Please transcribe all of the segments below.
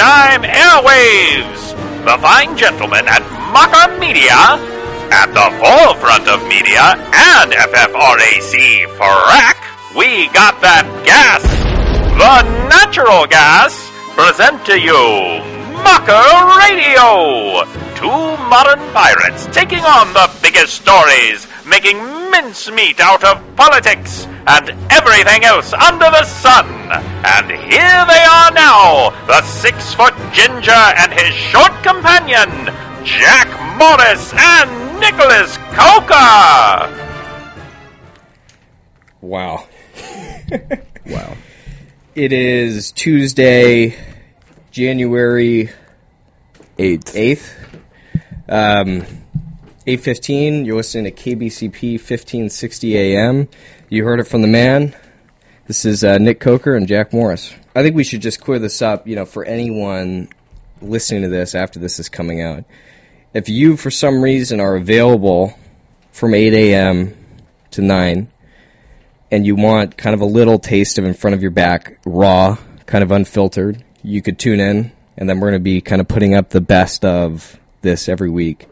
time airwaves. The fine gentlemen at Mocher Media, at the forefront of media and FFRAC frack, we got that gas. The natural gas present to you Mocher Radio. Two modern pirates taking on the biggest stories, making mincemeat out of politics and everything else under the sun. And here they are now, the six foot ginger and his short companion, Jack Morris and Nicholas Coker. Wow. wow. It is Tuesday, January 8th. 8th. Um, 8.15, you're listening to KBCP 1560 AM. You heard it from the man. This is uh, Nick Coker and Jack Morris. I think we should just clear this up, you know, for anyone listening to this after this is coming out. If you, for some reason, are available from 8 a.m. to 9, and you want kind of a little taste of in front of your back, raw, kind of unfiltered, you could tune in, and then we're going to be kind of putting up the best of this every week,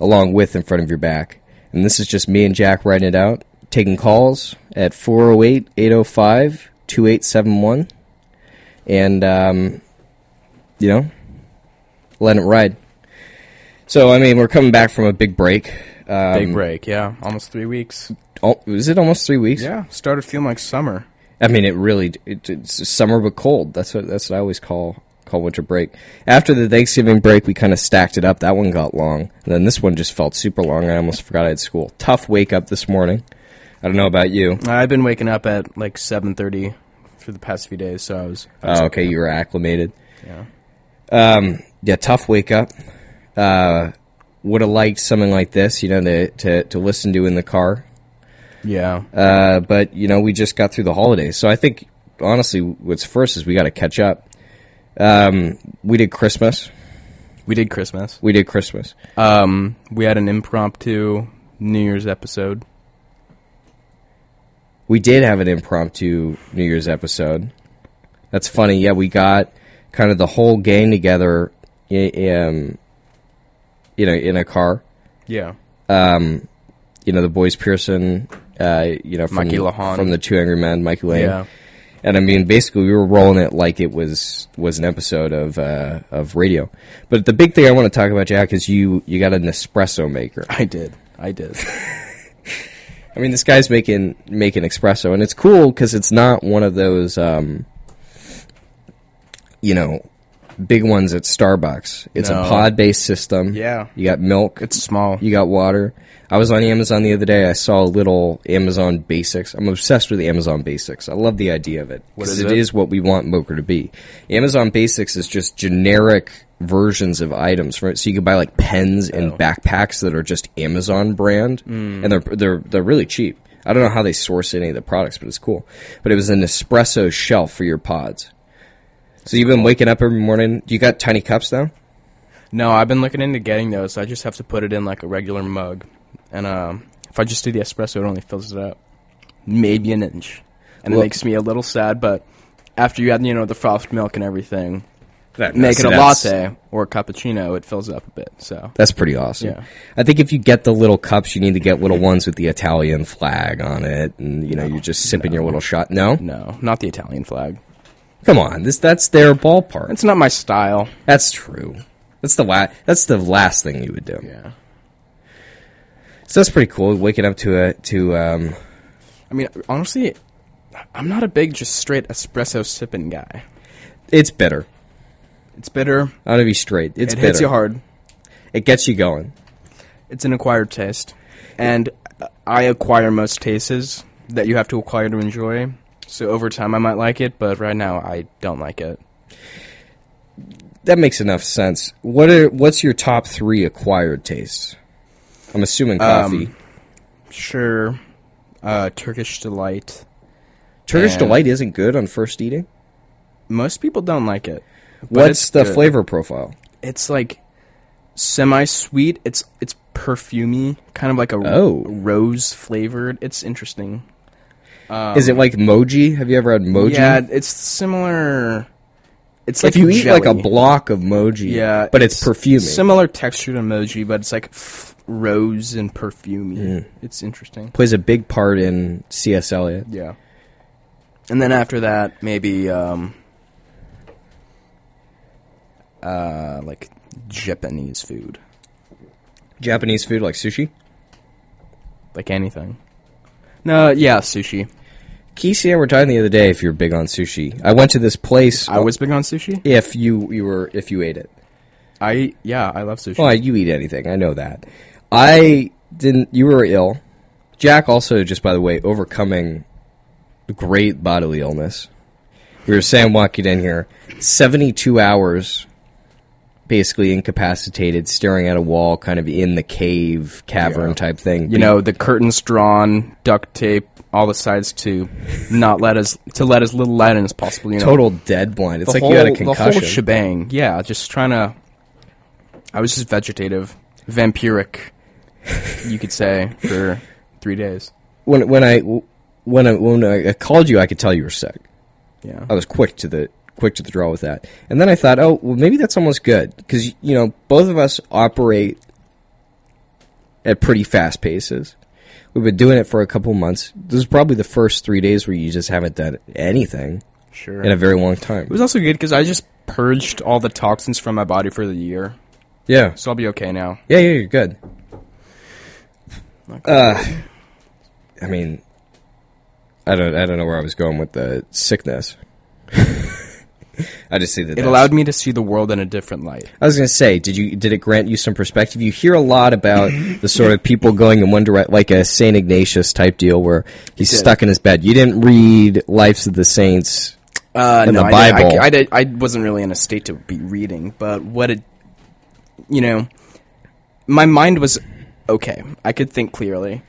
along with in front of your back. And this is just me and Jack writing it out, taking calls at 408 805 2871, and, um, you know, letting it ride. So, I mean, we're coming back from a big break. Um, Big break, yeah. Almost three weeks. Oh, was it almost three weeks? Yeah, started feeling like summer. I mean, it really it, it's summer but cold. That's what that's what I always call call winter break. After the Thanksgiving break, we kind of stacked it up. That one got long, and then this one just felt super long. I almost forgot I had school. Tough wake up this morning. I don't know about you. I've been waking up at like 7.30 for the past few days, so I was... I was Oh, okay, you were acclimated. Yeah. Um, yeah, tough wake up. Uh, would have liked something like this, you know, to, to to listen to in the car. Yeah. Uh, but you know, we just got through the holidays, so I think honestly, what's first is we got to catch up. Um, we did Christmas. We did Christmas. We did Christmas. Um, we had an impromptu New Year's episode. We did have an impromptu New Year's episode. That's funny. Yeah, we got kind of the whole gang together, i- um, you know, in a car. Yeah. Um, you know, the boys Pearson, uh, you know, from, Mikey Lahan. from the Two Angry Men, Mikey Lane. Yeah. And I mean, basically, we were rolling it like it was was an episode of uh, of radio. But the big thing I want to talk about, Jack, is you you got an espresso maker. I did. I did. I mean, this guy's making making espresso, and it's cool because it's not one of those, um, you know, big ones at Starbucks. It's No. a pod based system. Yeah. you got milk. It's small. You got water. I was on Amazon the other day. I saw a little Amazon Basics. I'm obsessed with the Amazon Basics. I love the idea of it What because is it it? is what we want Mocher to be. Amazon Basics is just generic versions of items for so you can buy like pens and Oh. backpacks that are just Amazon brand Hmm. and they're they're they're really cheap. I don't know how they source any of the products, but it's cool. But it was an espresso shelf for your pods. So you've been waking up every morning. You got tiny cups now? No, I've been looking into getting those. I just have to put it in like a regular mug. And um, if I just do the espresso, it only fills it up. Maybe an inch. And it makes me a little sad, but after you add, you know, the frothed milk and everything, That, make it a latte or a cappuccino, it fills it up a bit. So That's pretty awesome. Yeah. I think if you get the little cups, you need to get little ones with the Italian flag on it, and you know you're just sipping your little shot. No, no, not the Italian flag. come on, this that's their ballpark. It's not my style. That's true. That's the la- That's the last thing you would do. Yeah. So that's pretty cool. Waking up to a to um, I mean, honestly, I'm not a big just straight espresso sipping guy. it's bitter. It's bitter. I'm gonna be straight. It's it bitter. hits you hard. It gets you going. It's an acquired taste, and I acquire most tastes that you have to acquire to enjoy. So over time, I might like it, but right now, I don't like it. That makes enough sense. What are what's your top three acquired tastes? I'm assuming coffee. Um, Sure, uh, Turkish delight. Turkish and- delight isn't good on first eating. Most people don't like it. What's the good. flavor profile? It's like semi-sweet. It's it's perfumey, kind of like a Oh. rose flavored. It's interesting. Is it like mochi? Have you ever had mochi? Yeah, it's similar. It's like if you eat like a block of mochi, yeah, but it's, perfumey. Similar texture to emoji, but it's like f- rose and perfumey. Mm. It's interesting. plays a big part in C.S. Eliot. Yeah. And then after that, maybe um, uh, like Japanese food, Japanese food like sushi. like anything. No, yeah, sushi. Casey and I were talking the other day if you're big on sushi. I went to this place. I was big on sushi. if you you were if you ate it. I yeah, I love sushi. Well, you eat anything. I know that. I didn't. You were ill. Jack also, just by the way, overcoming great bodily illness. We were saying walking in here, seventy-two hours, basically incapacitated, staring at a wall, kind of in the cave cavern Yeah. type thing. you know, the curtains drawn, duct tape, all the sides to not let as to let as little light in as possible. You know, total dead blind. It's the like whole, you had a concussion. the whole shebang. Yeah, just trying to. I was just vegetative, vampiric, you could say, for three days. when when I when I when I called you, I could tell you were sick. Yeah, I was quick to the quick to the draw with that. And then I thought, oh, well, maybe that's almost good because you know both of us operate at pretty fast paces. We've been doing it for a couple months. This is probably the first three days where you just haven't done anything sure. in a very long time. it was also good because I just purged all the toxins from my body for the year, Yeah, so I'll be okay now. yeah, yeah. You're good. Uh, I mean, I don't, I don't know where I was going with the sickness. I just see that It allowed me to see the world in a different light. I was going to say, did you did it grant you some perspective? You hear a lot about the sort of people going in one direction, like a Saint Ignatius type deal, where he's stuck in his bed. You didn't read Lives of the Saints. Uh, in no, the I, Bible. I, I, did, I wasn't really in a state to be reading, but what it, you know, my mind was okay. I could think clearly.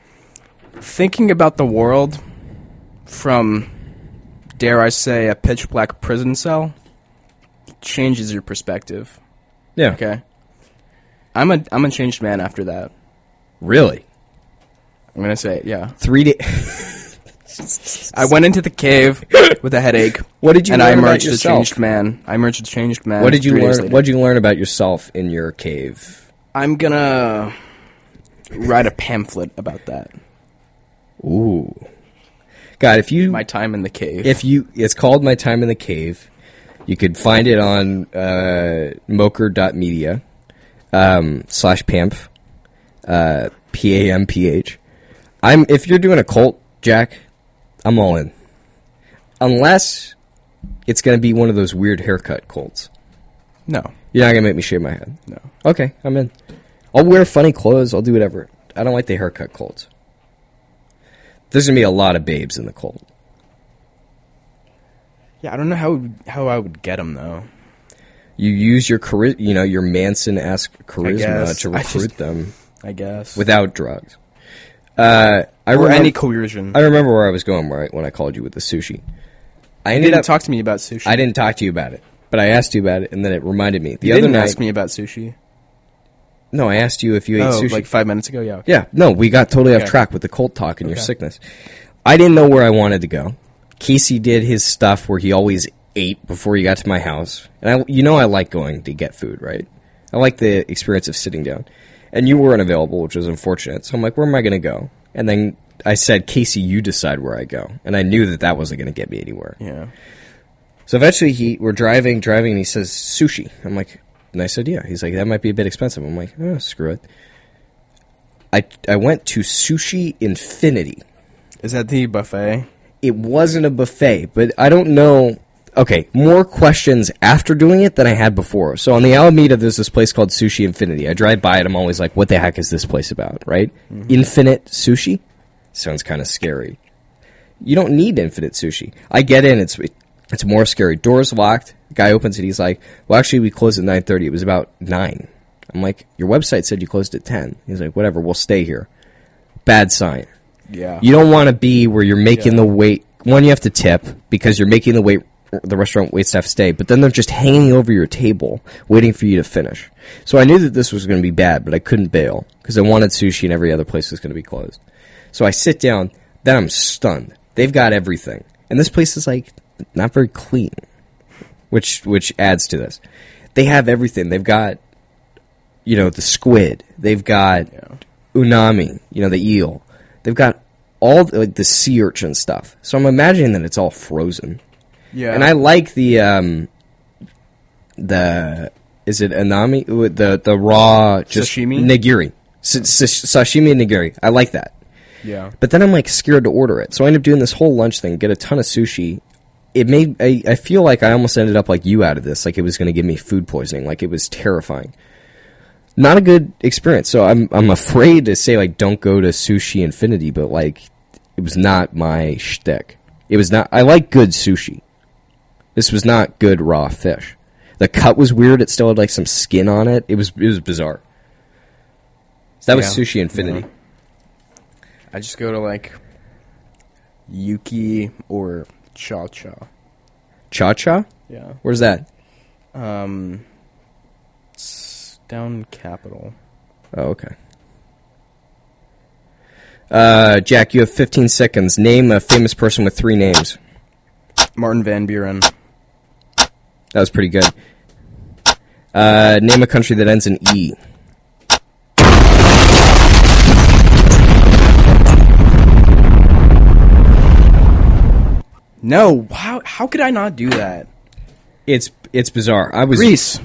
Thinking about the world from, dare I say, a pitch black prison cell changes your perspective. Yeah, Okay, I'm a I'm a changed man after that. really. I'm gonna say it. Yeah, Three days. I went into the cave with a headache. What did you and I emerged a changed man. I emerged a changed man. What did you learn? What did you learn about yourself in your cave? I'm gonna write a pamphlet about that. Ooh, God, if you My time in the cave. if you it's called my time in the cave you could find it on uh, mocher.media um, slash pamp uh, p-a-m-p-h i'm if you're doing a cult jack i'm all in. Unless it's going to be one of those weird haircut cults. No, you're not going to make me shave my head. No. okay i'm in. I'll wear funny clothes i'll do whatever. I don't like the haircut cults. There's going to be a lot of babes in the cult Yeah, I don't know how how I would get them though. you use your chari- you know your Manson-esque charisma to I recruit just- them I guess without drugs. Uh, I or remember, any coercion. I remember where I was going right when I called you with the sushi. I you ended didn't up. talk to me about sushi. I didn't talk to you about it, but I asked you about it, and then it reminded me. The You other didn't night, ask me about sushi. no, I asked you if you ate Oh, sushi. like five minutes ago. Yeah. okay. Yeah, no, we got totally off Okay. track with the cult talk and your Okay. sickness. I didn't know where I wanted to go. Casey did his stuff where he always ate before he got to my house, and I, you know, I like going to get food, right? I like the experience of sitting down, and you weren't available, which was unfortunate. So I'm like, where am I going to go? And then I said, Casey, you decide where I go, and I knew that that wasn't going to get me anywhere. Yeah. So eventually, he we're driving, driving, and he says sushi. I'm like, nice idea. He's like, that might be a bit expensive. I'm like, oh, screw it. I I went to Sushi Infinity. Is that the buffet? It wasn't a buffet, but I don't know. Okay, more questions after doing it than I had before. So on the Alameda, there's this place called Sushi Infinity. I drive by it. I'm always like, what the heck is this place about? Right? Mm-hmm. Infinite sushi sounds kind of scary. You don't need infinite sushi. I get in. It's it's more scary. Doors locked. Guy opens it. He's like, well, actually, we closed at 9:30. It was about nine. I'm like, your website said you closed at 10. He's like, whatever. We'll stay here. Bad sign. Yeah. You don't want to be where you're making Yeah. the wait. One, you have to tip because you're making the wait the restaurant waitstaff stay, but then they're just hanging over your table, waiting for you to finish. So I knew that this was going to be bad, but I couldn't bail because I wanted sushi and every other place was going to be closed. So I sit down, then I'm stunned. They've got everything, and this place is like not very clean, which which adds to this. They have everything. They've got, you know, the squid. They've got unagi, you know, the eel. They've got all the, like the sea urchin stuff. So I'm imagining that it's all frozen. Yeah. And I like the um the is it anami the the raw just Sashimi? nigiri sashimi and nigiri. I like that. Yeah. But then I'm like scared to order it. So I end up doing this whole lunch thing, get a ton of sushi. It made I, I feel like I almost ended up like you out of this, like it was going to give me food poisoning, like it was terrifying. Not a good experience. So I'm I'm afraid to say like don't go to Sushi Infinity, but like it was not my shtick. It was not. I like good sushi. This was not good raw fish. The cut was weird. It still had like some skin on it. It was it was bizarre. So that was Yeah. Sushi Infinity. I just go to like Yuki or Cha Cha. Cha Cha. Yeah. Where's that? Um, down Capitol. Oh, okay. Uh, Jack, you have 15 seconds. Name a famous person with three names. Martin Van Buren. That was pretty good. Uh, name a country that ends in E. No, how how could I not do that? It's it's bizarre. I was Greece.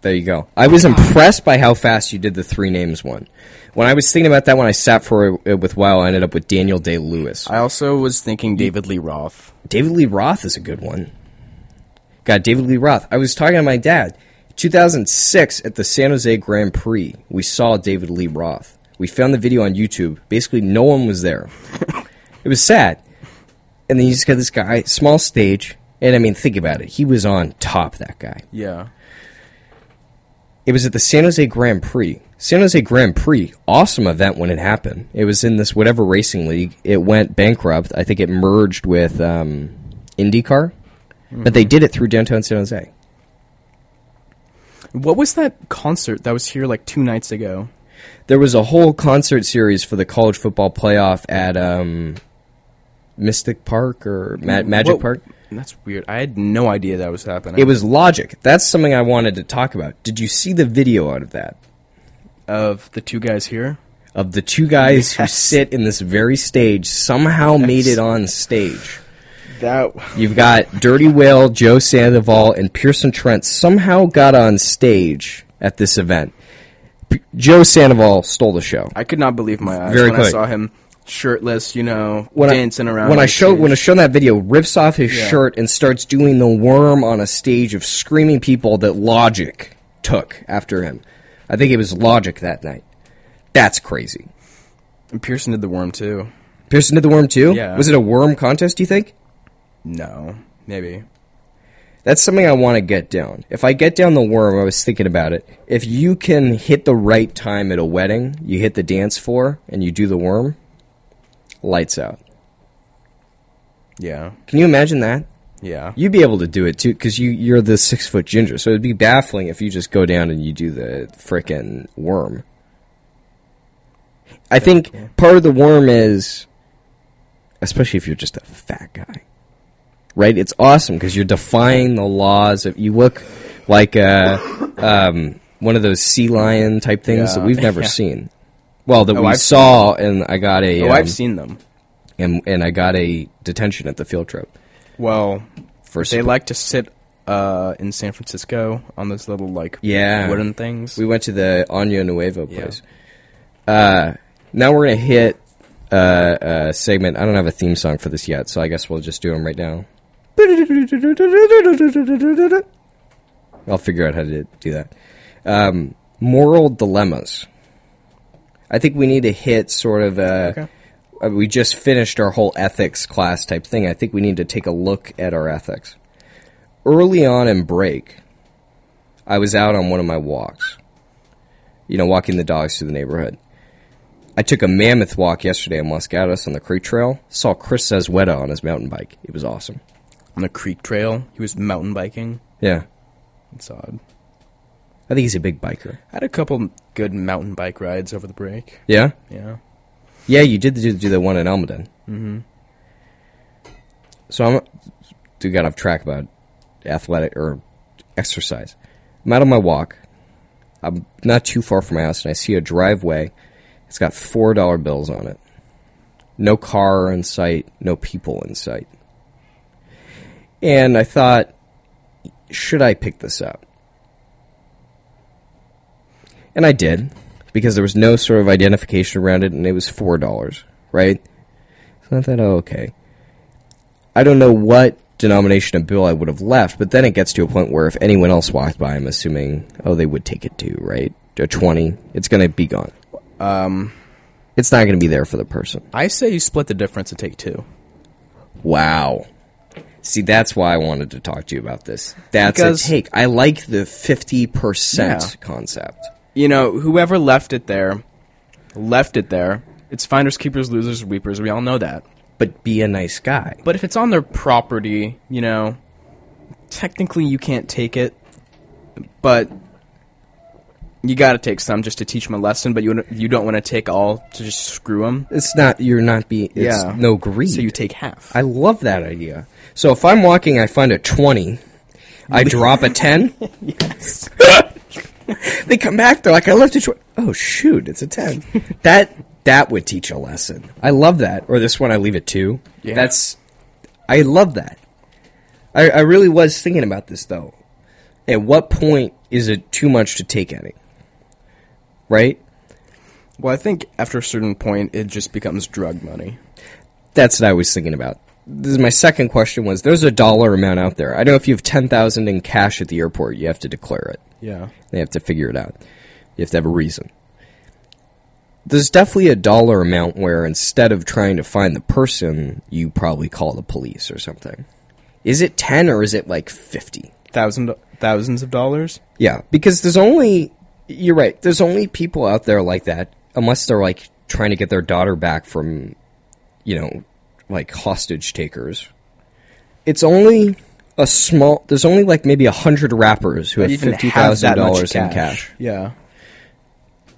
There you go. I was impressed by how fast you did the three names one. When I was thinking about that, when I sat for it with WoW, I ended up with Daniel Day Lewis. I also was thinking David Lee Roth. David Lee Roth is a good one. God, David Lee Roth. I was talking to my dad. 2006 at the San Jose Grand Prix, we saw David Lee Roth. We found the video on YouTube. Basically, no one was there. it was sad. And then you just got this guy, small stage. And I mean, think about it. He was on top, that guy. Yeah. It was at the San Jose Grand Prix. San Jose Grand Prix, awesome event when it happened. It was in this whatever racing league. It went bankrupt. I think it merged with um, IndyCar, but they did it through downtown San Jose. What was that concert that was here like two nights ago? There was a whole concert series for the college football playoff at um, Mystic Park or Ma- Magic What- Park. That's weird. I had no idea that was happening. It was Logic. That's something I wanted to talk about. Did you see the video out of that? of the two guys here. Of the two guys who sit in this very stage, somehow made it on stage. That You've got Dirty Will, Joe Sandoval, and Pearson Trent somehow got on stage at this event. P- Joe Sandoval stole the show. I could not believe my eyes Very when I saw him shirtless, you know, When dancing I, around. When I show stage. when I show that video, rips off his Yeah. shirt and starts doing the worm on a stage of screaming people that Logic took after him. I think it was Logic that night. That's crazy. And Pearson did the worm too. Pearson did the worm too. Yeah. Was it a worm contest? Do you think? No, maybe. That's something I want to get down. If I get down the worm, I was thinking about it. If you can hit the right time at a wedding, you hit the dance floor and you do the worm, lights out. Yeah, Can you imagine that? yeah. You'd be able to do it too, because you you're the six foot ginger. So it'd be baffling if you just go down and you do the frickin' worm. I think part of the worm is, especially if you're just a fat guy, right? It's awesome because you're defying the laws of. You look like a, um, one of those sea lion type things that we've never Yeah. seen. Well, that Oh, we I've saw, and I got a. Oh, um, I've seen them. and and I got a detention at the field trip. Well, For they like to sit uh, in San Francisco on those little like Yeah. wooden things. We went to the Año Nuevo Yeah. place. Uh, now we're gonna hit uh, a segment. I don't have a theme song for this yet, so I guess we'll just do them right now. I'll figure out how to do that. Um, moral dilemmas. I think we need to hit sort of a. Okay. uh, we just finished our whole ethics class type thing. I think we need to take a look at our ethics. Early on in break, I was out on one of my walks. You know, walking the dogs through the neighborhood. I took a mammoth walk yesterday in Los Gatos on the Creek Trail. Saw Chris Zezweta on his mountain bike. It was awesome. on the creek trail. He was mountain biking. Yeah. It's odd. I think he's a big biker. I had a couple good mountain bike rides over the break. Yeah? Yeah. Yeah, you did do, do the one in Almaden. Mm-hmm. So I'm to get off track about athletic or exercise. I'm out on my walk. I'm not too far from my house, and I see a driveway. It's got four dollar bills on it. No car in sight, no people in sight. And I thought, should I pick this up? And I did, because there was no sort of identification around it, and it was four dollars, right? So I thought, oh, okay. I don't know what denomination of bill I would have left, but then it gets to a point where if anyone else walked by, I'm assuming, oh, they would take it too, right? A twenty, it's going to be gone. Um, It's not going to be there for the person. I say you split the difference and take two. Wow. See, that's why I wanted to talk to you about this. That's Because- a take. I like the fifty percent Yeah. concept. You know, whoever left it there, left it there. It's finders, keepers, losers, weepers. We all know that. But be a nice guy. But if it's on their property, you know, technically you can't take it, but you got to take some just to teach them a lesson. But you you don't want to take all to just screw them. It's not. You're not being. It's Yeah. no greed. So you take half. I love that idea. So if I'm walking, I find a 20, I drop a 10. yes. They come back, they're like, I left 20. Oh, shoot, it's a 10. that that would teach a lesson. I love that. Or this one, I leave it 2. Yeah. That's, I love that. I, I really was thinking about this, though. At what point is it too much to take any? Right? Well, I think after a certain point, it just becomes drug money. That's what I was thinking about. This is my second question was there's a dollar amount out there. I know if you have 10,000 in cash at the airport, you have to declare it. Yeah. They have to figure it out. You have to have a reason. There's definitely a dollar amount where instead of trying to find the person, you probably call the police or something. Is it 10 or is it like 50? Thousand thousands of dollars. Yeah, because there's only you're right. There's only people out there like that unless they're like trying to get their daughter back from you know, like hostage takers. It's only a small there's only like maybe a hundred rappers who have fifty thousand dollars in cash. Yeah.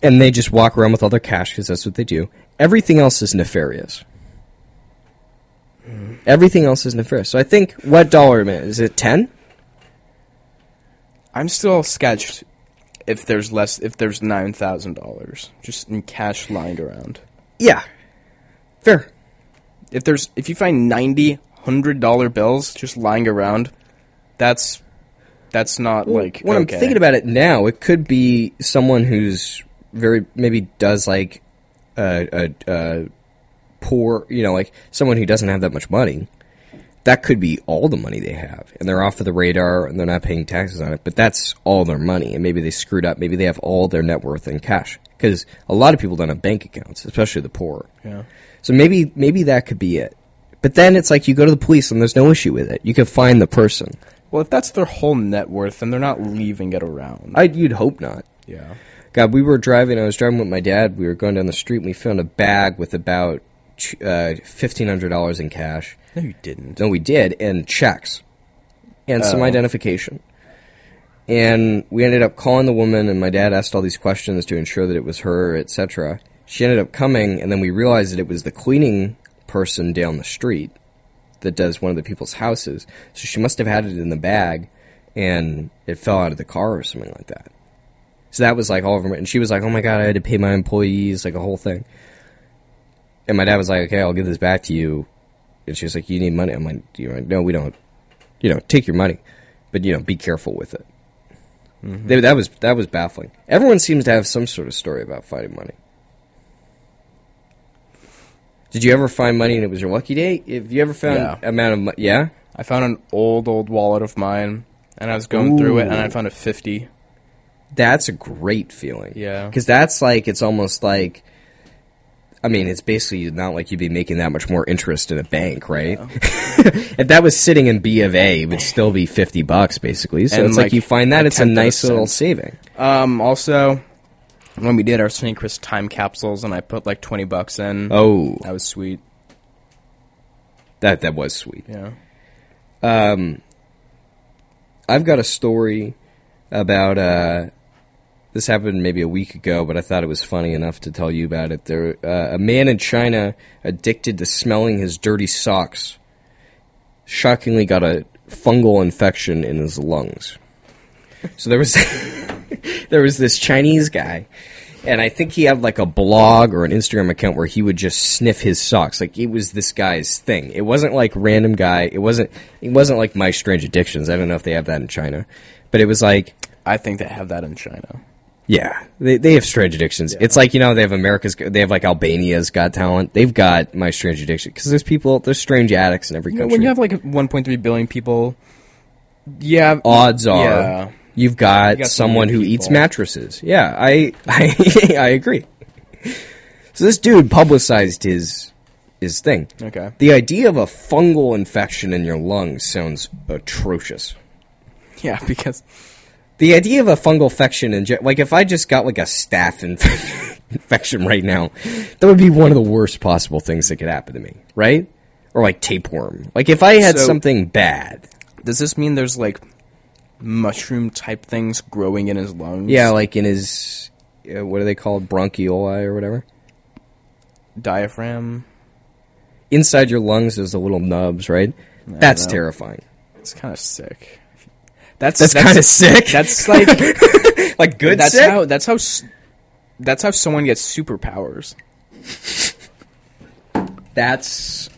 and they just walk around with all their cash because that's what they do. Everything else is nefarious. Everything else is nefarious. So I think what dollar amount is it? Ten? I'm still sketched if there's less if there's nine thousand dollars just in cash lying around. Yeah, fair. If there's if you find ninety hundred dollar bills just lying around, that's that's not like when okay. I'm thinking about it now, it could be someone who's very maybe does like a, a, a poor, you know, like someone who doesn't have that much money. That could be all the money they have, and they're off of the radar, and they're not paying taxes on it. But that's all their money, and maybe they screwed up. Maybe they have all their net worth in cash, because a lot of people don't have bank accounts, especially the poor. Yeah. So maybe maybe that could be it. But then it's like you go to the police, and there's no issue with it. You can find the person. Well, if that's their whole net worth, then they're not leaving it around. I you'd hope not. yeah. God, we were driving. I was driving with my dad. We were going down the street. and We found a bag with about uh, fifteen hundred dollars in cash. No, you didn't. No, we did, and checks, and some Oh. identification. And we ended up calling the woman, and my dad asked all these questions to ensure that it was her, etc. She ended up coming, and then we realized that it was the cleaning person down the street that does one of the people's houses. So she must have had it in the bag, and it fell out of the car or something like that. So that was like all of them. And she was like, "Oh my god, I had to pay my employees, like a whole thing." And my dad was like, "Okay, I'll give this back to you." And she was like, "You need money." I'm like, "You know, no, we don't. You know, take your money, but you know, be careful with it." Mm-hmm. They- that was that was baffling. Everyone seems to have some sort of story about finding money. Did you ever find money and it was your lucky day? If you ever found Yeah. amount of money, yeah, I found an old old wallet of mine, and I was going through it, and I found a fifty. that's a great feeling. Yeah. because that's like it's almost like. I mean, it's basically not like you'd be making that much more interest in a bank, right? if that was sitting in B of A, it would still be fifty bucks, basically. So And, it's like, like, you find that it's a nice little saving. Um. Also, when we did our St. Chris time capsules, and I put like twenty bucks in. Oh, that was sweet. that that was sweet. Yeah. Um, I've got a story about uh, this happened maybe a week ago, but I thought it was funny enough to tell you about it. There, uh, a man in China addicted to smelling his dirty socks, shockingly got a fungal infection in his lungs. So there was there was this Chinese guy, and I think he had like a blog or an Instagram account where he would just sniff his socks. Like it was this guy's thing. It wasn't like random guy. It wasn't. It wasn't like my strange addictions. I don't know if they have that in China, but it was like I think they have that in China. yeah, they they have strange addictions. It's like you know they have America's. They have like Albania's Got Talent. They've got my strange addiction because there's people. There's strange addicts in every You know, country. when you have like 1.3 billion people, yeah, odds are Yeah. You've got, You got some someone who eats mattresses. Yeah, I I, I agree. So this dude publicized his his thing. Okay. The idea of a fungal infection in your lungs sounds atrocious. Yeah, because The idea of a fungal infection in like if I just got like a staph inf- infection right now, that would be one of the worst possible things that could happen to me, right? Or like tapeworm. Like if I had So- something bad, does this mean there's like mushroom type things growing in his lungs? Yeah, like in his uh, what are they called, bronchioli or whatever. diaphragm. Inside your lungs, there's the little nubs, right? That's terrifying. It's kind of sick. That's That's, kind of sick. That's like like good that's sick. how that's how that's how someone gets superpowers. That's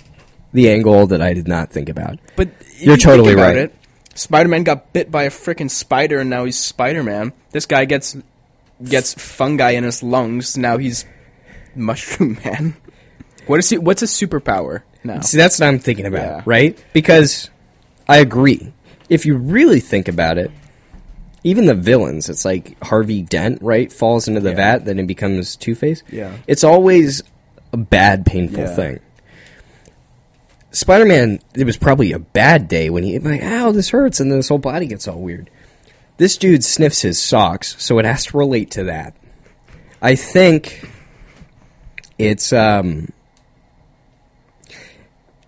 the angle that I did not think about. But You're totally right. It, Spider-Man got bit by a freaking spider, and now he's Spider-Man. This guy gets gets fungi in his lungs. Now he's Mushroom Man. What is he? What's his superpower now? See, that's what I'm thinking about, Yeah. right? Because I agree. If you really think about it, even the villains, it's like Harvey Dent, right? Falls into the vat, then it becomes Two Face. Yeah. It's always a bad, painful Yeah. thing. Spider Man, it was probably a bad day when he, like, ow, this hurts, and then his whole body gets all weird. This dude sniffs his socks, so it has to relate to that. I think it's, um,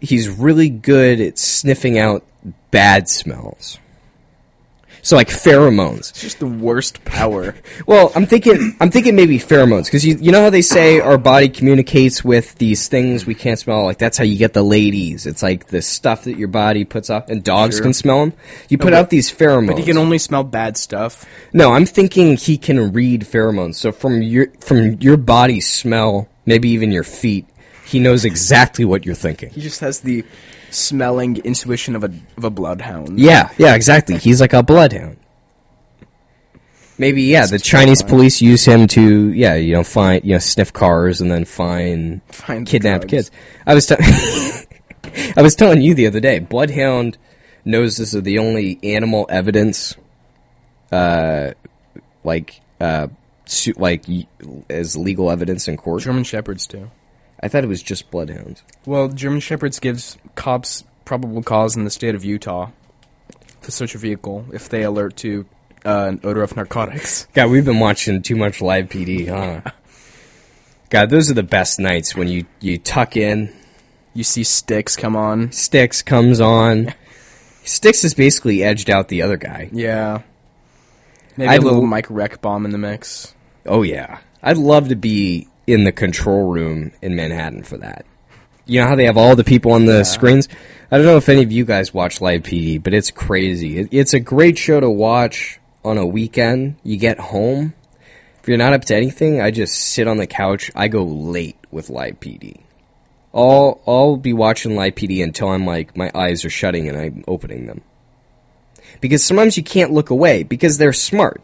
he's really good at sniffing out bad smells. So like pheromones. It's just the worst power. Well, I'm thinking I'm thinking maybe pheromones because you you know how they say our body communicates with these things we can't smell. Like that's how you get the ladies. It's like the stuff that your body puts off, and dogs Sure. can smell them. You put but- out these pheromones. But he can only smell bad stuff. No, I'm thinking he can read pheromones. So from your from your body smell, maybe even your feet, he knows exactly what you're thinking. He just has the smelling intuition of a of a bloodhound. Yeah, yeah, exactly. He's like a bloodhound. Maybe yeah, the Chinese terrifying. police use him to yeah, you know, find you know, sniff cars and then find Find kidnapped drugs. kids. I was t- I was telling you the other day, bloodhound knows this is the only animal evidence uh like uh su- like as legal evidence in court. German shepherds too. I thought it was just bloodhounds. Well, German shepherds gives cops probable cause in the state of Utah to search a vehicle if they alert to uh, an odor of narcotics. God, we've been watching too much live PD, huh? God, those are the best nights when you you tuck in, You see sticks come on. Sticks comes on. Sticks has basically edged out the other guy. Yeah. Maybe I'd a little Mike Wreck bomb in the mix. Oh yeah, I'd love to be in the control room in Manhattan for that. You know how they have all the people on the screens. I don't know if any of you guys watch Live PD, but it's crazy. It, it's a great show to watch on a weekend. You get home. If you're not up to anything, I just sit on the couch. I go late with Live PD. I'll I'll be watching Live PD until I'm like my eyes are shutting and I'm opening them. Because sometimes you can't look away because they're smart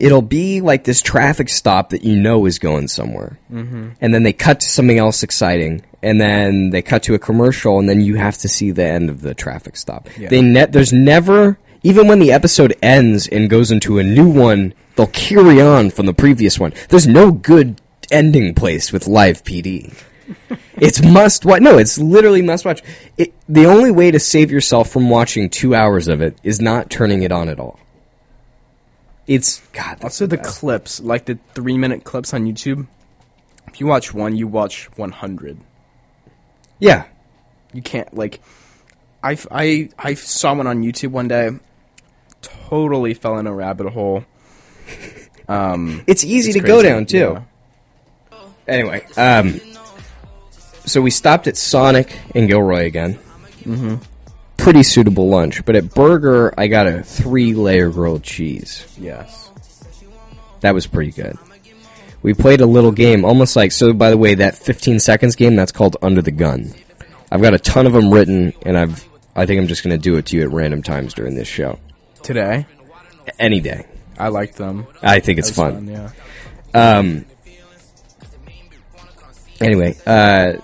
it'll be like this traffic stop that you know is going somewhere. Mm-hmm. And then they cut to something else exciting. And then they cut to a commercial, and then you have to see the end of the traffic stop. Yeah. They ne- there's never, even when the episode ends and goes into a new one, they'll carry on from the previous one. There's no good ending place with live PD. it's must watch. No, it's literally must watch. It, the only way to save yourself from watching two hours of it is not turning it on at all. It's God. Also, the clips, like the three minute clips on YouTube. If you watch one, you watch 100. yeah. You can't, like. I, I, I saw one on YouTube one day. Totally fell in a rabbit hole. Um, It's easy it's to go down too. yeah. Anyway, um, so we stopped at Sonic in Gilroy again. Mm-hmm. Pretty suitable lunch, but at Burger I got a three-layer grilled cheese. Yes. That was pretty good. We played a little game, almost like so. By the way, that 15 seconds game that's called Under the Gun. I've got a ton of them written, and I've I think I'm just going to do it to you at random times during this show. Today, Any day. I like them. I think it's It was fun. yeah. Um. Anyway, uh.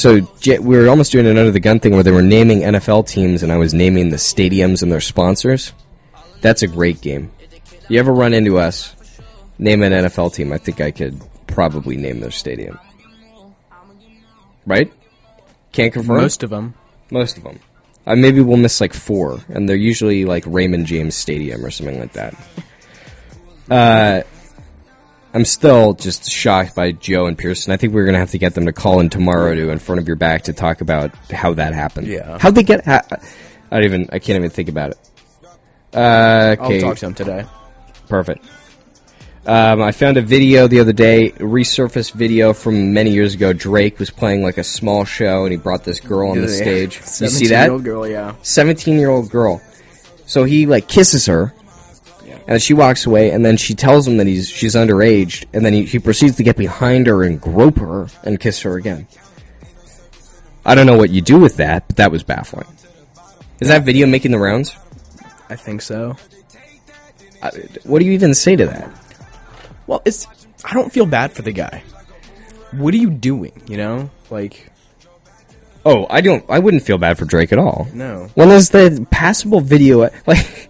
So J- we were almost doing an under the gun thing where they were naming NFL teams, and I was naming the stadiums and their sponsors. That's a great game. You ever run into us? Name an NFL team. I think I could probably name their stadium. Right? Can't confirm. Most of them. Most of them. Uh, maybe we'll miss like four, and they're usually like Raymond James Stadium or something like that. Uh, I'm still just shocked by Joe and Pearson. I think we're gonna have to get them to call in tomorrow to in front of your back to talk about how that happened. Yeah. How'd they get? I don't even. I can't even think about it. Uh, I'll okay. talk to them today. Perfect. Um, I found a video the other day, resurfaced video from many years ago. Drake was playing like a small show, and he brought this girl on the stage. You see that? 17-year-old girl, yeah. 17 year old girl. So he like kisses her, and she walks away, and then she tells him that he's she's underage, and then he, he proceeds to get behind her and grope her and kiss her again. I don't know what you do with that, but that was baffling. Is that video making the rounds? I think so. I, what do you even say to that? Well, it's. I don't feel bad for the guy. What are you doing? You know, like Oh, I don't. I wouldn't feel bad for Drake at all. no. When there's the passable video, like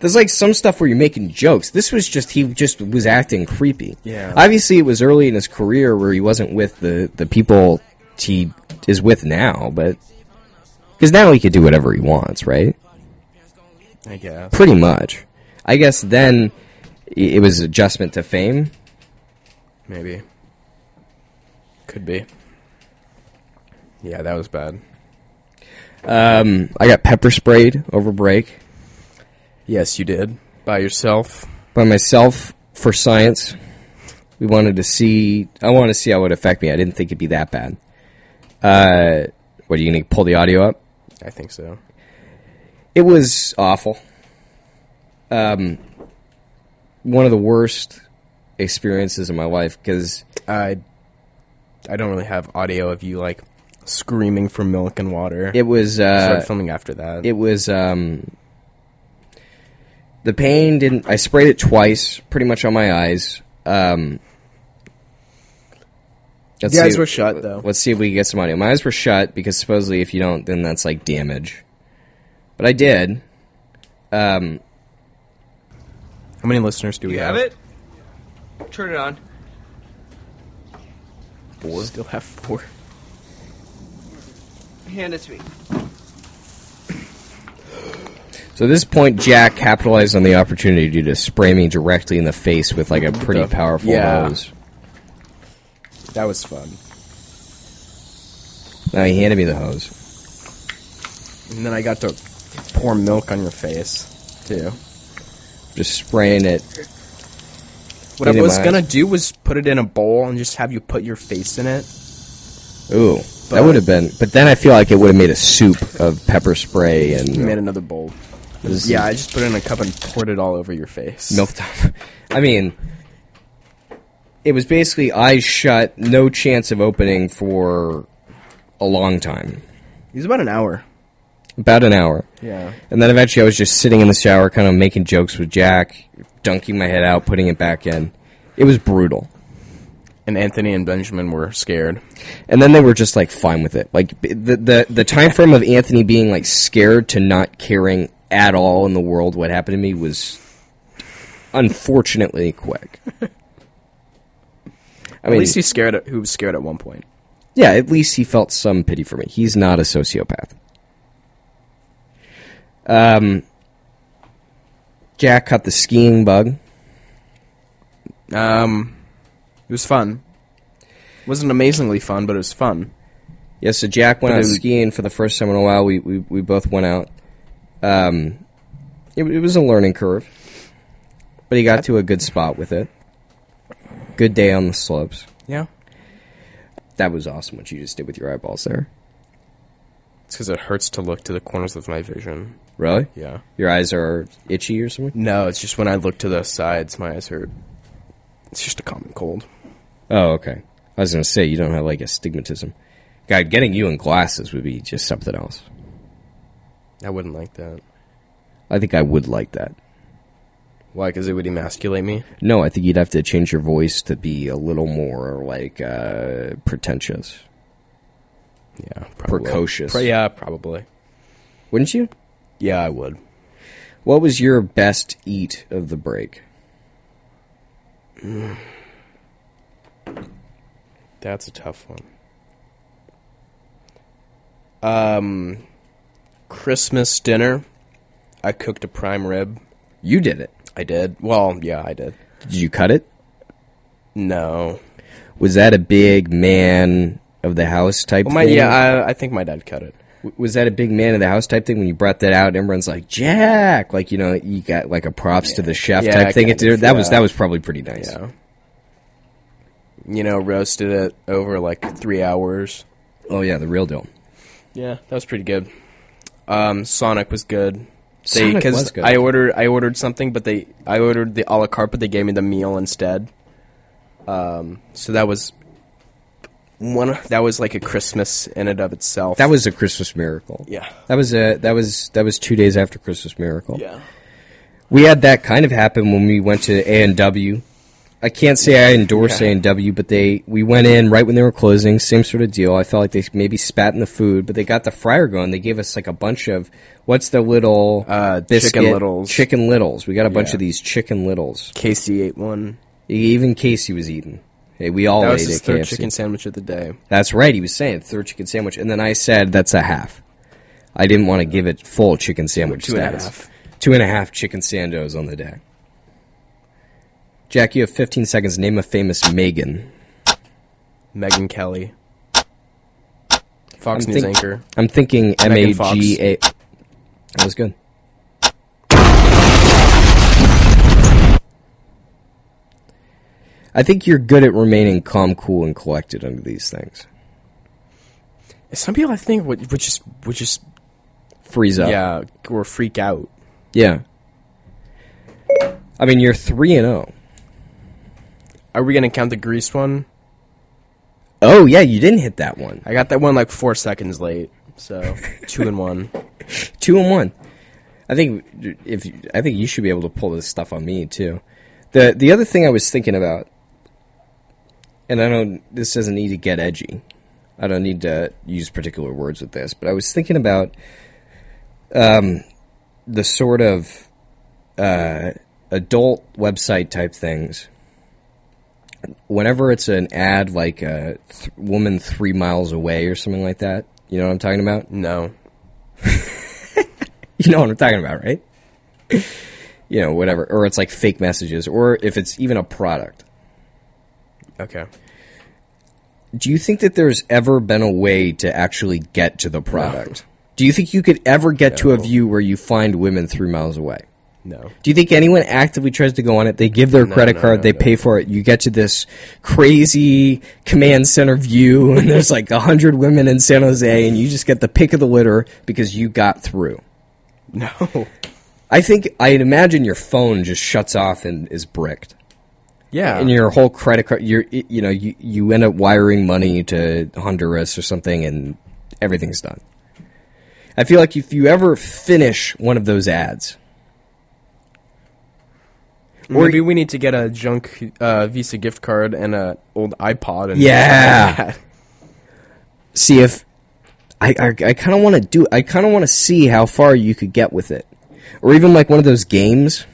there's like some stuff where you're making jokes. This was just he just was acting creepy. Yeah. Obviously, it was early in his career where he wasn't with the the people he is with now, but because now he could do whatever he wants, right? I guess. Pretty much. I guess then it was adjustment to fame. Maybe. Could be. Yeah, that was bad. Um, I got pepper sprayed over break Yes, you did. By yourself. by myself for science. We wanted to see. I wanted to see how it would affect me. I didn't think it'd be that bad. Uh, what are you gonna pull the audio up? I think so. It was awful. Um, one of the worst experiences of my life because I I don't really have audio of you like screaming for milk and water. it was Started uh, filming after that. it was um, the pain didn't. I sprayed it twice, pretty much on my eyes. Um, let's the eyes see- were shut though. Let's see if we can get some audio. My eyes were shut because supposedly if you don't, then that's like damage. But I did. Um, How many listeners do we have? it? Turn it on. Four. Still have four. Hand it to me. So at this point, Jack capitalized on the opportunity to spray me directly in the face with like a pretty powerful yeah. hose. That was fun. Now he handed me the hose. And then I got to pour milk on your face too. Just spraying it. What I was gonna eyes. do was put it in a bowl and just have you put your face in it. Ooh, that would have been. But then I feel like it would have made a soup of pepper spray and You made another bowl. This Yeah, I just put it in a cup and poured it all over your face. milk time. I mean, it was basically eyes shut, no chance of opening for a long time, It was about an hour. about an hour. Yeah. And then eventually I was just sitting in the shower, kind of making jokes with Jack, dunking my head out, putting it back in. It was brutal. And Anthony and Benjamin were scared. And then they were just like fine with it. Like the the the time frame of Anthony being like scared to not caring at all in the world what happened to me was unfortunately quick. I At least he scared. At, who was scared at one point? yeah, at least he felt some pity for me. He's not a sociopath. Um, Jack caught the skiing bug. Um, it was fun. It wasn't amazingly fun, but it was fun. Yeah, so Jack went But out skiing for the first time in a while. We we, we both went out. Um, it, it was a learning curve, but he got to a good spot with it. Good day on the slopes. Yeah. That was awesome what you just did with your eyeballs there. It's because it hurts to look to the corners of my vision. Really? Yeah. Your eyes are itchy or something? No, it's just when I look to the sides, my eyes hurt. It's just a common cold. Oh, okay. I was gonna say you don't have like astigmatism. God, getting you in glasses would be just something else. I wouldn't like that. I think I would like that. Why? Because it would emasculate me. No, I think you'd have to change your voice to be a little more like uh, pretentious. Yeah, probably. Precocious. Pro- yeah, probably. Wouldn't you? Yeah, I would. What was your best eat of the break? That's a tough one. Um, Christmas dinner. I cooked a prime rib. You did it. I did. Well, yeah, I did. Did you cut it? No. Was that a big man of the house type Well, my thing? yeah, I, I think my dad cut it. W- was that a big man of the house type thing when you brought that out? Everyone's like Jack, like you know, you got like a props to the chef Yeah, type thing. It of, that was that was probably pretty nice. Yeah. You know, roasted it over like three hours. Oh yeah, the real deal. Yeah, that was pretty good. Um, Sonic was good. Sonic Because was good. I ordered, I ordered something, but they, I ordered the a la carte, but they gave me the meal instead. Um, so that was one. That was like a Christmas in and of itself. That was a Christmas miracle. yeah, That was a that was that was two days after Christmas miracle. yeah. We had that kind of happen when we went to A and W. I can't say I endorse. A and W, but they we went in right when they were closing. Same sort of deal. I felt like they maybe spat in the food, but they got the fryer going. They gave us like a bunch of what's the little Uh, biscuit? Chicken Littles. Chicken littles. We got a bunch Yeah. of these chicken littles. Casey ate one. Even Casey was eating. Hey, we all That was ate his third KFC. chicken sandwich of the day. That's right. He was saying third chicken sandwich, and then I said that's a half. I didn't want to give it full chicken sandwich Two and a status. half. Two and a half chicken sandos on the day. Jack, you have 15 seconds. Name a famous Megan. Megyn Kelly, Fox I'm News think- anchor. I'm thinking M A Megan Fox. G A. That was good. I think you're good at remaining calm, cool, and collected under these things. Some people I think would, would just would just Freeze up. yeah or freak out. Yeah. I mean, you're three and zero. Are we gonna count the grease one? Oh yeah, you didn't hit that one. I got that one like four seconds late, so two and one. Two and one. I think if I think you should be able to pull this stuff on me too. The the other thing I was thinking about, and I don't. This doesn't need to get edgy. I don't need to use particular words with this, but I was thinking about um, the sort of uh, adult website type things. Whenever it's an ad like a th- woman three miles away or something like that, you know what I'm talking about? No, You know what I'm talking about, right? you know, whatever. Or it's like fake messages, or if it's even a product. okay. Do you think that there's ever been a way to actually get to the product? Do you think you could ever get to a view where you find women three miles away? No, Do you think anyone actively tries to go on it? They give their No, credit no, card, no, they pay for it. You get to this crazy command center view, and there's like a hundred women in San Jose, and you just get the pick of the litter because you got through. no. I think I'd imagine your phone just shuts off and is bricked, Yeah, and your whole credit card. You're, you know, you you end up wiring money to Honduras or something, and everything's done. I feel like if you ever finish one of those ads, or maybe we need to get a junk uh, Visa gift card and a old iPod. And Yeah. see if I I, I kind of want to do. I kind of want to see how far you could get with it, or even like one of those games.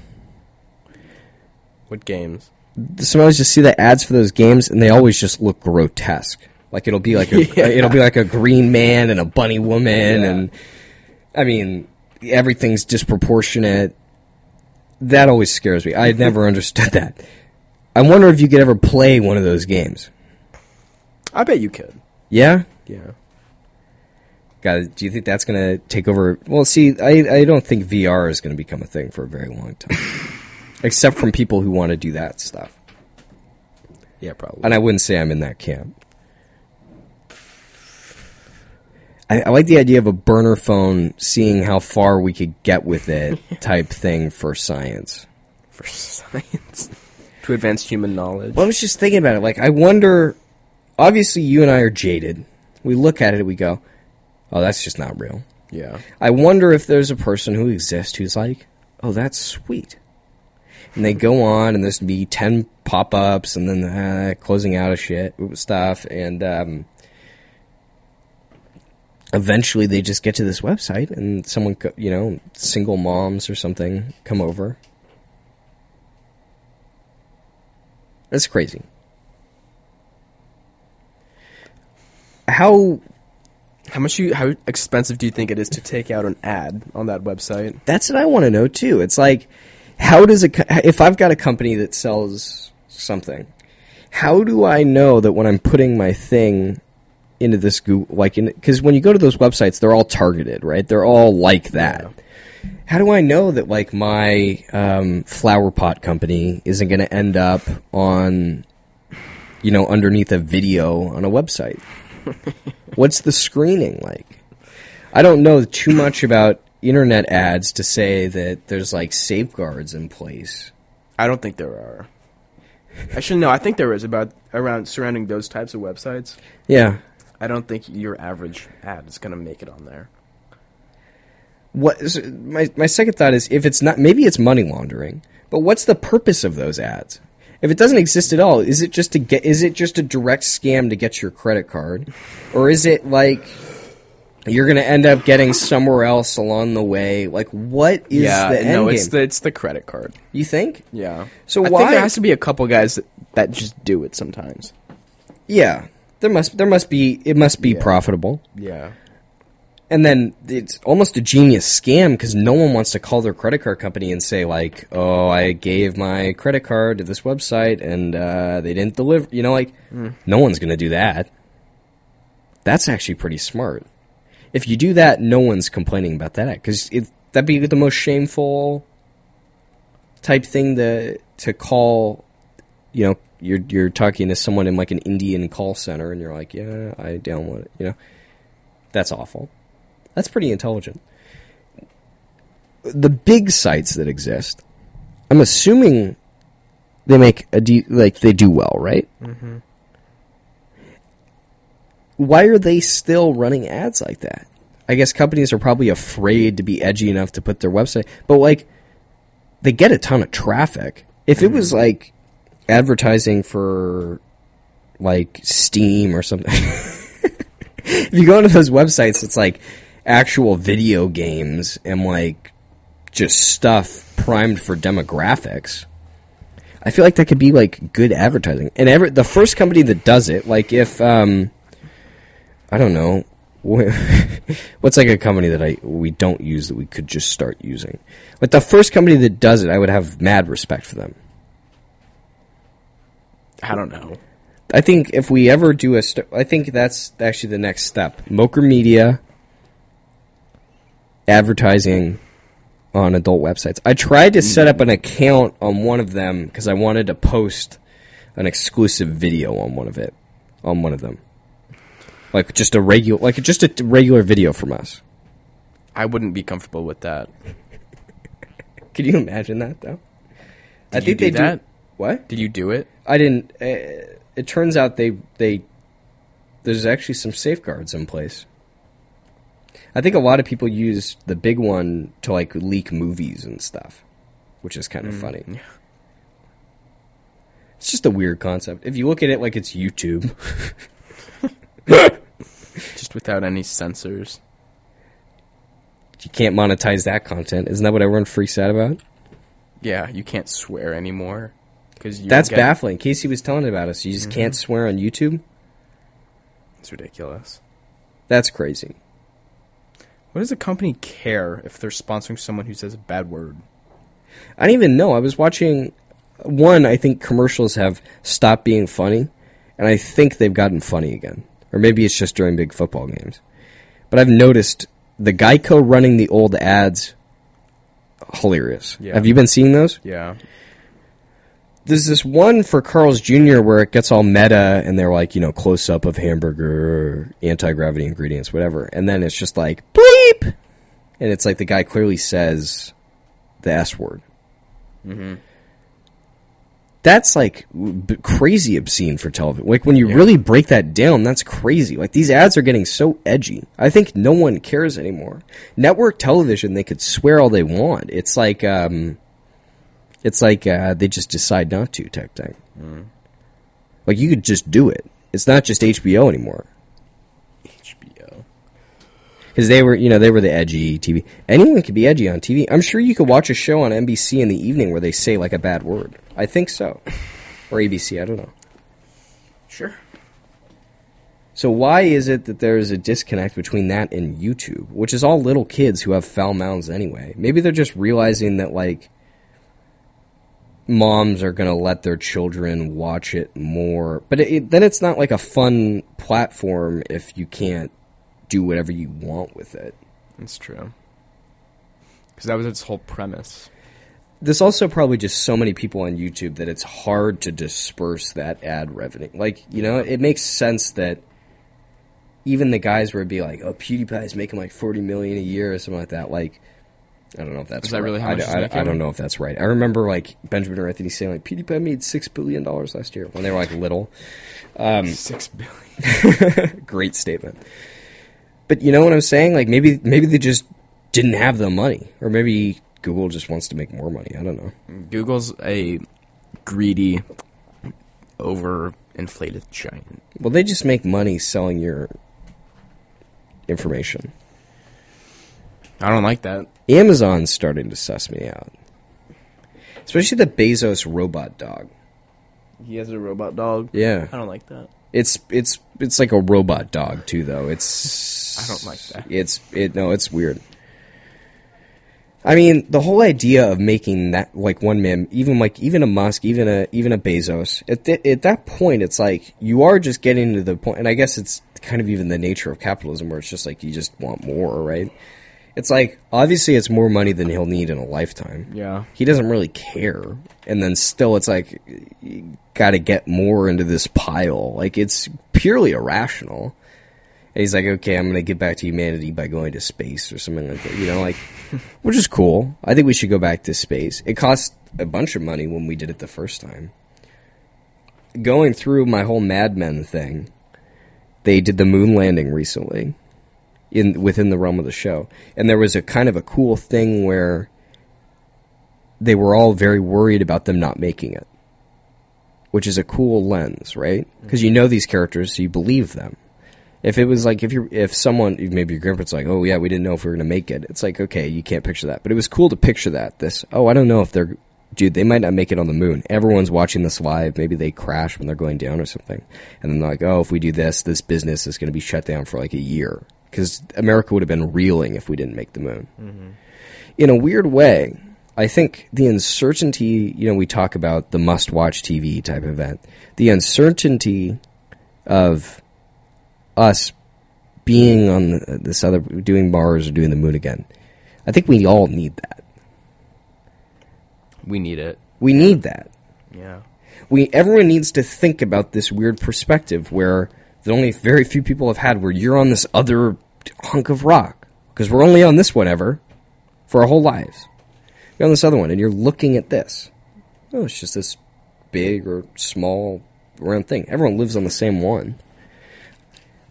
what games? sometimes just see the ads for those games and they always just look grotesque. Like it'll be like a Yeah. it'll be like a green man and a bunny woman Yeah. and I mean everything's disproportionate. That always scares me. I never understood that. I wonder if you could ever play one of those games. I bet you could. Yeah? Yeah. God, do you think that's going to take over? Well, see, I, I don't think VR is going to become a thing for a very long time, except from people who want to do that stuff. Yeah, probably. And I wouldn't say I'm in that camp. I, I like the idea of a burner phone, seeing how far we could get with it, type thing for science. for science to advance human knowledge. Well, I was just thinking about it. Like, I wonder. Obviously, you and I are jaded. We look at it, we go, "Oh, that's just not real." yeah, I wonder if there's a person who exists who's like, "Oh, that's sweet," and they go on, and there's be ten pop-ups, and then uh, closing out of shit stuff, and um, eventually they just get to this website, and someone, you know, single moms or something, come over. That's crazy. How how much you how expensive do you think it is to take out an ad on that website? That's what I want to know too. It's like, how does it if I've got a company that sells something, how do I know that when I'm putting my thing into this Google, like, because when you go to those websites, they're all targeted, right? They're all like that. How do I know that like my um, flower pot company isn't going to end up on, you know, underneath a video on a website? What's the screening like? I don't know too much about internet ads to say that there's like safeguards in place. I don't think there are. Actually, no. I think there is about around surrounding those types of websites. Yeah. I don't think your average ad is going to make it on there. What is, my my second thought is if it's not maybe it's money laundering, but what's the purpose of those ads? If it doesn't exist at all, is it just to get is it just a direct scam to get your credit card? Or is it like you're going to end up getting somewhere else along the way? Like what is yeah, the end no, game? it's the it's the credit card. you think? Yeah. So I why- think there has to be a couple guys that, that just do it sometimes. Yeah. There must there must be it must be Yeah. profitable. Yeah. And then it's almost a genius scam because no one wants to call their credit card company and say like, "Oh, I gave my credit card to this website and uh, they didn't deliver." You know, like no one's going to do that. That's actually pretty smart. If you do that, no one's complaining about that because that'd be the most shameful type thing to to call. You know, you're you're talking to someone in like an Indian call center and you're like, "Yeah, I download it." You know, that's awful. That's pretty intelligent. The big sites that exist, I'm assuming they make a de- like they do well, right? Mm-hmm. Why are they still running ads like that? I guess companies are probably afraid to be edgy enough to put their website, but like they get a ton of traffic. If it was like advertising for like Steam or something. if you go into those websites, it's like actual video games and like just stuff primed for demographics. I feel like that could be like good advertising. And ever the first company that does it, like if um, I don't know, what's like a company that I we don't use that we could just start using. Like the first company that does it, I would have mad respect for them. I don't know. I think if we ever do a, st- I think that's actually the next step. Mocher Media advertising on adult websites. I tried to set up an account on one of them because I wanted to post an exclusive video on one of it, on one of them, like just a regular, like just a regular video from us. I wouldn't be comfortable with that. Could you imagine that though? I Did you do that? What? Did you do it? I didn't. Uh, it turns out they they there's actually some safeguards in place. I think a lot of people use the big one to like leak movies and stuff, which is kind of funny. It's just a weird concept. If you look at it like it's YouTube, Just without any censors. you can't monetize that content. Isn't that what everyone freaks out about? Yeah, you can't swear anymore. Cause you That's baffling. Casey was telling about us. You just can't mm-hmm. swear on YouTube. It's ridiculous. That's crazy. What does a company care if they're sponsoring someone who says a bad word? I don't even know. I was watching one. I think commercials have stopped being funny, and I think they've gotten funny again. Or maybe it's just during big football games. But I've noticed the Geico running the old ads hilarious. Yeah. Have you been seeing those? Yeah. There's this one for Carl's Jr. where it gets all meta and they're like, you know, close up of hamburger, anti gravity ingredients, whatever. And then it's just like, bleep! And it's like the guy clearly says the S word. That's like b- crazy obscene for television. Like when you really break that down, that's crazy. Like these ads are getting so edgy. I think no one cares anymore. Network television, they could swear all they want. It's like, um, it's like uh, they just decide not to type thing. Like you could just do it. It's not just HBO anymore HBO. because they were, you know, they were the edgy TV. Anyone could be edgy on TV. I'm sure you could watch a show on NBC in the evening where they say like a bad word. I think so, or ABC. I don't know. Sure. So why is it that there is a disconnect between that and YouTube, which is all little kids who have foul mouths anyway? Maybe they're just realizing that like moms are going to let their children watch it more, but it, it- then it's not like a fun platform if you can't do whatever you want with it. That's true. Because that was its whole premise. There's also probably just so many people on YouTube that it's hard to disperse that ad revenue. Like, you know, it makes sense that even the guys would be like, "Oh, PewDiePie's making like 40 million a year or something like that." Like, I don't know if that's Is that right. really how I, much he's I- I don't know if that's right. I remember like Benjamin or Anthony saying like PewDiePie made six billion dollars last year when they were like little. Um, Six billion. Great statement. But you know what I'm saying? Like maybe maybe they just didn't have the money, or maybe Google just wants to make more money. I don't know. Google's a greedy, over-inflated giant. Well, they just make money selling your information. I don't like that. Amazon's starting to suss me out. Especially the Bezos robot dog. He has a robot dog. Yeah. I don't like that. It's it's it's like a robot dog too though. It's I don't like that. It's it no, it's weird. I mean, the whole idea of making that like one man, even like even a Musk, even a even a Bezos, at th- at that point, it's like you are just getting to the point, and I guess it's kind of even the nature of capitalism, where it's just like you just want more, right? It's like obviously it's more money than he'll need in a lifetime. Yeah. he doesn't really care, and then still it's like you got to get more into this pile. Like it's purely irrational. And he's like, okay, I'm going to get back to humanity by going to space or something like that. You know, like, which is cool. I think we should go back to space. It cost a bunch of money when we did it the first time. Going through my whole Mad Men thing, they did the moon landing recently in within the realm of the show. And there was a kind of a cool thing where they were all very worried about them not making it. Which is a cool lens, right? Mm-hmm. Because you know these characters, so you believe them. If it was like if you if someone maybe your grandparents like oh yeah we didn't know if we were gonna make it it's like okay you can't picture that but it was cool to picture that this oh I don't know if they're dude they might not make it on the moon everyone's watching this live maybe they crash when they're going down or something and then they're like oh if we do this this business is gonna be shut down for like a year because America would have been reeling if we didn't make the moon mm-hmm. in a weird way, I think the uncertainty, you know, we talk about the must watch TV type event, the uncertainty of us being on this other, doing Mars or doing the moon again. I think we all need that. We need it. We need that. Yeah. We everyone needs to think about this weird perspective where that only very few people have had, where you're on this other hunk of rock because we're only on this one ever for our whole lives. You're on this other one, and you're looking at this. Oh, it's just this big or small round thing. Everyone lives on the same one.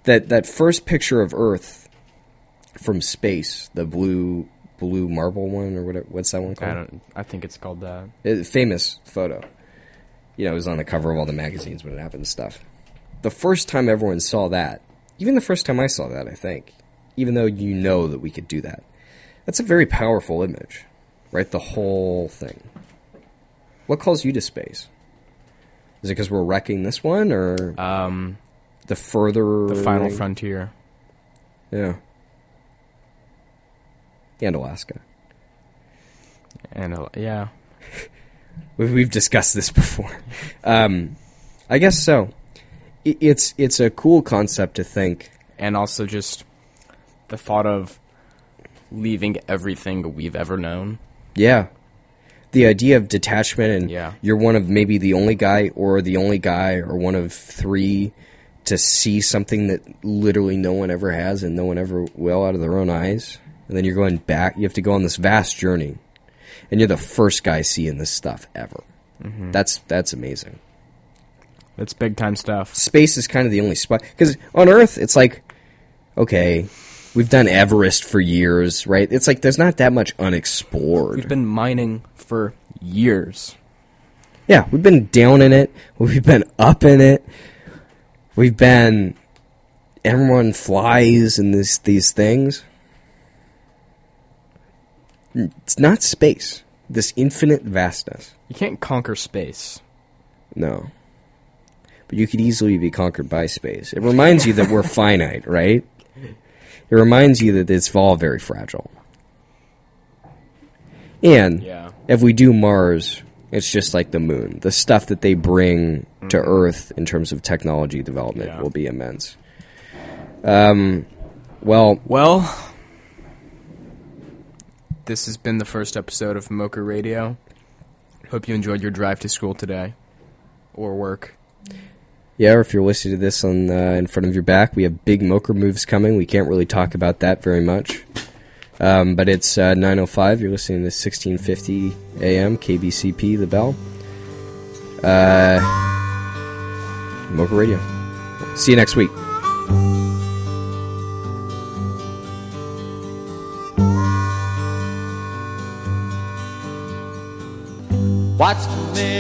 That that first picture of Earth from space, the blue blue marble one or whatever. What's that one called? I don't. I think it's called that. a famous photo. You know, it was on the cover of all the magazines when it happened and stuff. The first time everyone saw that, even the first time I saw that, I think, even though you know that we could do that, that's a very powerful image, right? The whole thing. What calls you to space? Is it because we're wrecking this one, or Um, the further the final frontier. Yeah, and Alaska. And yeah, We've, we've discussed this before. Um, I guess so. It's it's a cool concept to think. and also just the thought of leaving everything we've ever known. Yeah. The idea of detachment and Yeah. you're one of maybe the only guy or the only guy or one of three to see something that literally no one ever has and no one ever will out of their own eyes. And then you're going back, you have to go on this vast journey. And you're the first guy seeing this stuff ever. Mm-hmm. That's that's amazing. That's big time stuff. Space is kind of the only spot cuz on Earth it's like okay, we've done Everest for years, right? It's like there's not that much unexplored. We've been mining for years. Yeah, we've been down in it. We've been up in it. We've been. Everyone flies in this these things. It's not space. This infinite vastness. You can't conquer space. No. But you could easily be conquered by space. It reminds you that we're finite, right? It reminds you that it's all very fragile. And Yeah. if we do Mars, it's just like the moon. The stuff that they bring to Earth in terms of technology development Yeah. will be immense. Um, well, Well, this has been the first episode of Mocher Radio. Hope you enjoyed your drive to school today or work. Yeah, or if you're listening to this on uh, in front of your back, we have big Mocher moves coming. We can't really talk about that very much. Um, but it's uh, 9.05. You're listening to 1650 AM, KBCP, The Bell. Uh, Radio. See you next week. Watch the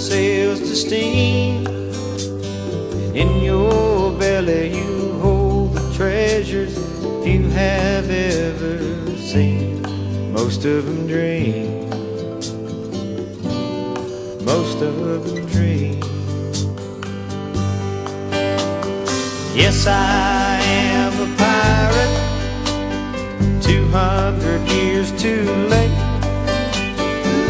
sails to steam. And in your belly you hold the treasures you have ever seen. Most of them dream. Most of them dream. Yes, I am a pirate. 200 years too late.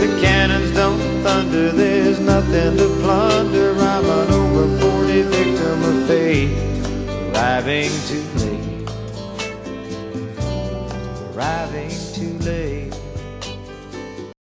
The cannons don't thunder, there's nothing to plunder. I'm an over 40 victim of fate, arriving too